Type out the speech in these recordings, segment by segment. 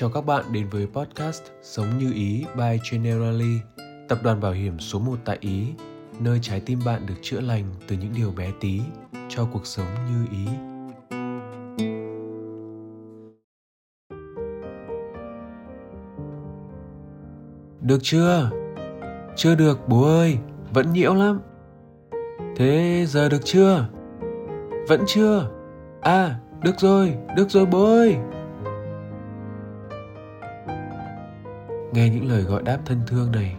Chào các bạn đến với podcast Sống như Ý by Generali, tập đoàn bảo hiểm số 1 tại Ý, nơi trái tim bạn được chữa lành từ những điều bé tí cho cuộc sống như ý. Được chưa? Chưa được bố ơi, vẫn nhiễu lắm. Thế giờ được chưa? Vẫn chưa? À, được rồi, được rồi bố ơi. Nghe những lời gọi đáp thân thương này,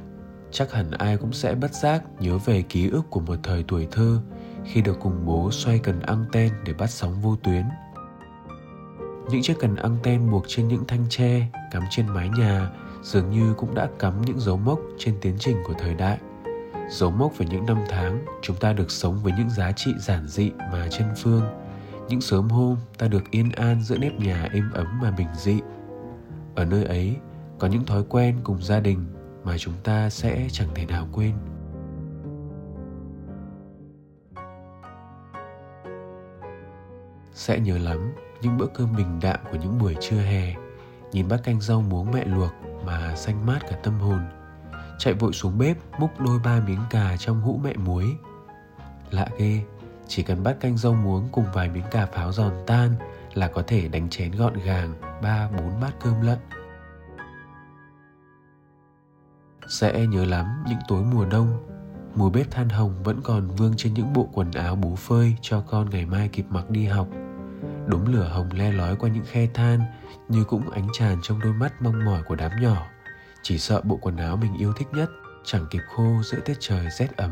chắc hẳn ai cũng sẽ bất giác nhớ về ký ức của một thời tuổi thơ khi được cùng bố xoay cần anten để bắt sóng vô tuyến. Những chiếc cần anten buộc trên những thanh tre cắm trên mái nhà dường như cũng đã cắm những dấu mốc trên tiến trình của thời đại. Dấu mốc về những năm tháng chúng ta được sống với những giá trị giản dị mà chân phương. Những sớm hôm ta được yên an giữa nếp nhà êm ấm mà bình dị. Ở nơi ấy có những thói quen cùng gia đình mà chúng ta sẽ chẳng thể nào quên. Sẽ nhớ lắm những bữa cơm bình đạm của những buổi trưa hè, nhìn bát canh rau muống mẹ luộc mà xanh mát cả tâm hồn. Chạy vội xuống bếp múc đôi ba miếng cà trong hũ mẹ muối. Lạ ghê, chỉ cần bát canh rau muống cùng vài miếng cà pháo giòn tan là có thể đánh chén gọn gàng ba bốn bát cơm lận. Sẽ nhớ lắm những tối mùa đông. Mùi bếp than hồng vẫn còn vương trên những bộ quần áo bú phơi cho con ngày mai kịp mặc đi học. Đốm lửa hồng le lói qua những khe than như cũng ánh tràn trong đôi mắt mong mỏi của đám nhỏ. Chỉ sợ bộ quần áo mình yêu thích nhất chẳng kịp khô giữa tiết trời rét ẩm.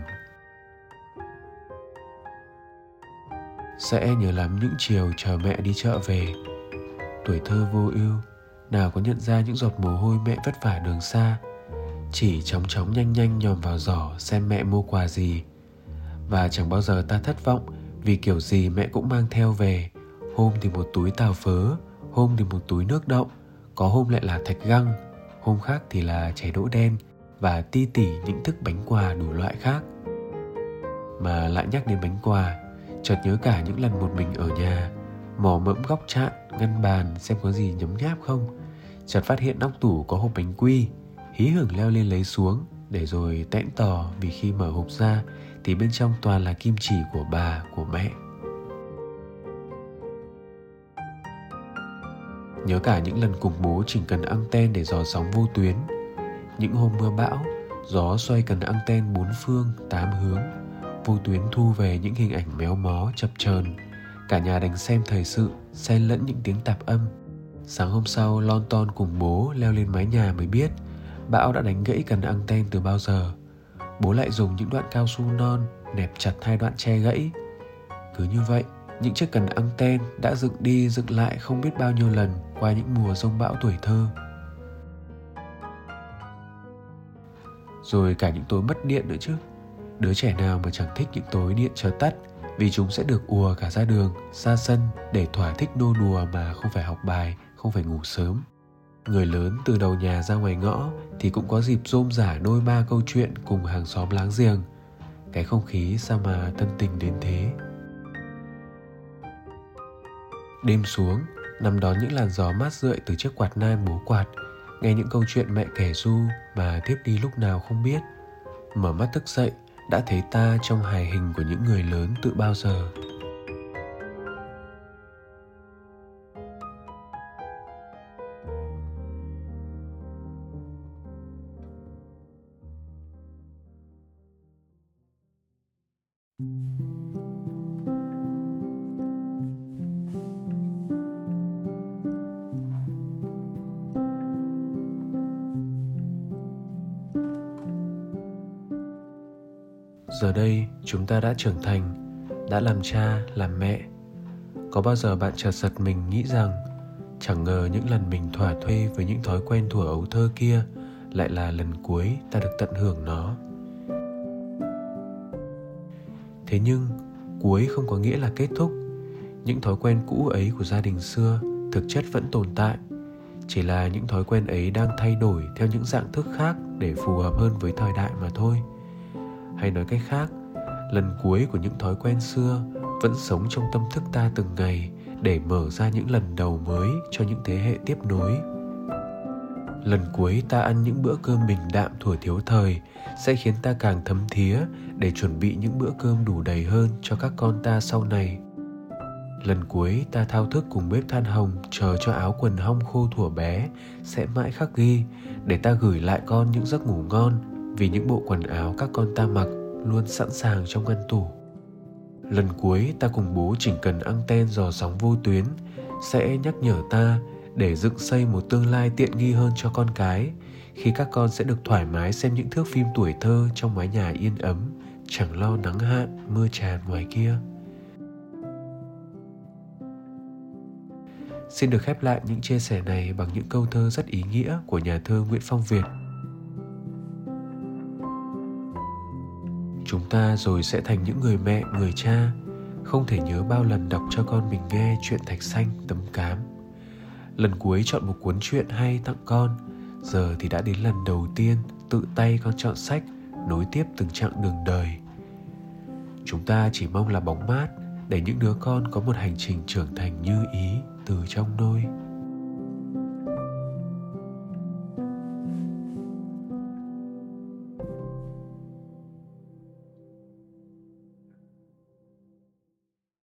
Sẽ nhớ lắm những chiều chờ mẹ đi chợ về. Tuổi thơ vô ưu, nào có nhận ra những giọt mồ hôi mẹ vất vả đường xa chỉ chóng chóng nhanh nhanh nhòm vào giỏ xem mẹ mua quà gì. Và chẳng bao giờ ta thất vọng vì kiểu gì mẹ cũng mang theo về. Hôm thì một túi tàu phớ, hôm thì một túi nước đậu có hôm lại là thạch găng, hôm khác thì là chè đỗ đen và ti tỉ những thức bánh quà đủ loại khác. Mà lại nhắc đến bánh quà, chợt nhớ cả những lần một mình ở nhà, mò mẫm góc chạn, ngăn bàn xem có gì nhấm nháp không. Chợt phát hiện nóc tủ có hộp bánh quy hí hưởng leo lên lấy xuống, để rồi tẽn tò vì khi mở hộp ra thì bên trong toàn là kim chỉ của bà, của mẹ. Nhớ cả những lần cùng bố chỉnh cần anten để dò sóng vô tuyến. Những hôm mưa bão, gió xoay cần anten bốn phương, tám hướng. Vô tuyến thu về những hình ảnh méo mó, chập chờn. Cả nhà đành xem thời sự, xen lẫn những tiếng tạp âm. Sáng hôm sau, lon ton cùng bố leo lên mái nhà mới biết Bão đã đánh gãy cần anten từ bao giờ. Bố lại dùng những đoạn cao su non Nẹp chặt hai đoạn che gãy. Cứ như vậy Những chiếc cần anten đã dựng đi dựng lại không biết bao nhiêu lần Qua những mùa rông bão tuổi thơ. Rồi cả những tối mất điện nữa chứ. Đứa trẻ nào mà chẳng thích những tối điện chờ tắt Vì chúng sẽ được ùa cả ra đường, ra sân Để thỏa thích nô đùa mà không phải học bài, không phải ngủ sớm người lớn từ đầu nhà ra ngoài ngõ thì cũng có dịp rôm rả đôi ba câu chuyện cùng hàng xóm láng giềng. Cái không khí sao mà thân tình đến thế? Đêm xuống, nằm đón những làn gió mát rượi từ chiếc quạt nai bố quạt, nghe những câu chuyện mẹ kể du mà tiếp đi lúc nào không biết. Mở mắt thức dậy, đã thấy ta trong hài hình của những người lớn tự bao giờ? Giờ đây chúng ta đã trưởng thành, đã làm cha, làm mẹ. Có bao giờ bạn chợt giật mình nghĩ rằng chẳng ngờ những lần mình thỏa thuê với những thói quen thuở ấu thơ kia lại là lần cuối ta được tận hưởng nó? Thế nhưng, cuối không có nghĩa là kết thúc. Những thói quen cũ ấy của gia đình xưa thực chất vẫn tồn tại. Chỉ là những thói quen ấy đang thay đổi theo những dạng thức khác để phù hợp hơn với thời đại mà thôi hay nói cách khác, lần cuối của những thói quen xưa vẫn sống trong tâm thức ta từng ngày để mở ra những lần đầu mới cho những thế hệ tiếp nối. Lần cuối ta ăn những bữa cơm bình đạm thuở thiếu thời sẽ khiến ta càng thấm thía để chuẩn bị những bữa cơm đủ đầy hơn cho các con ta sau này. Lần cuối ta thao thức cùng bếp than hồng chờ cho áo quần hong khô thuở bé sẽ mãi khắc ghi để ta gửi lại con những giấc ngủ ngon vì những bộ quần áo các con ta mặc luôn sẵn sàng trong ngăn tủ. Lần cuối ta cùng bố chỉnh cần anten dò sóng vô tuyến, sẽ nhắc nhở ta để dựng xây một tương lai tiện nghi hơn cho con cái, khi các con sẽ được thoải mái xem những thước phim tuổi thơ trong mái nhà yên ấm, chẳng lo nắng hạn, mưa tràn ngoài kia. Xin được khép lại những chia sẻ này bằng những câu thơ rất ý nghĩa của nhà thơ nguyễn phong việt. Chúng ta rồi sẽ thành những người mẹ, người cha, không thể nhớ bao lần đọc cho con mình nghe chuyện thạch xanh, tấm cám. Lần cuối chọn một cuốn truyện hay tặng con, giờ thì đã đến lần đầu tiên tự tay con chọn sách nối tiếp từng chặng đường đời. Chúng ta chỉ mong là bóng mát để những đứa con có một hành trình trưởng thành như ý từ trong nôi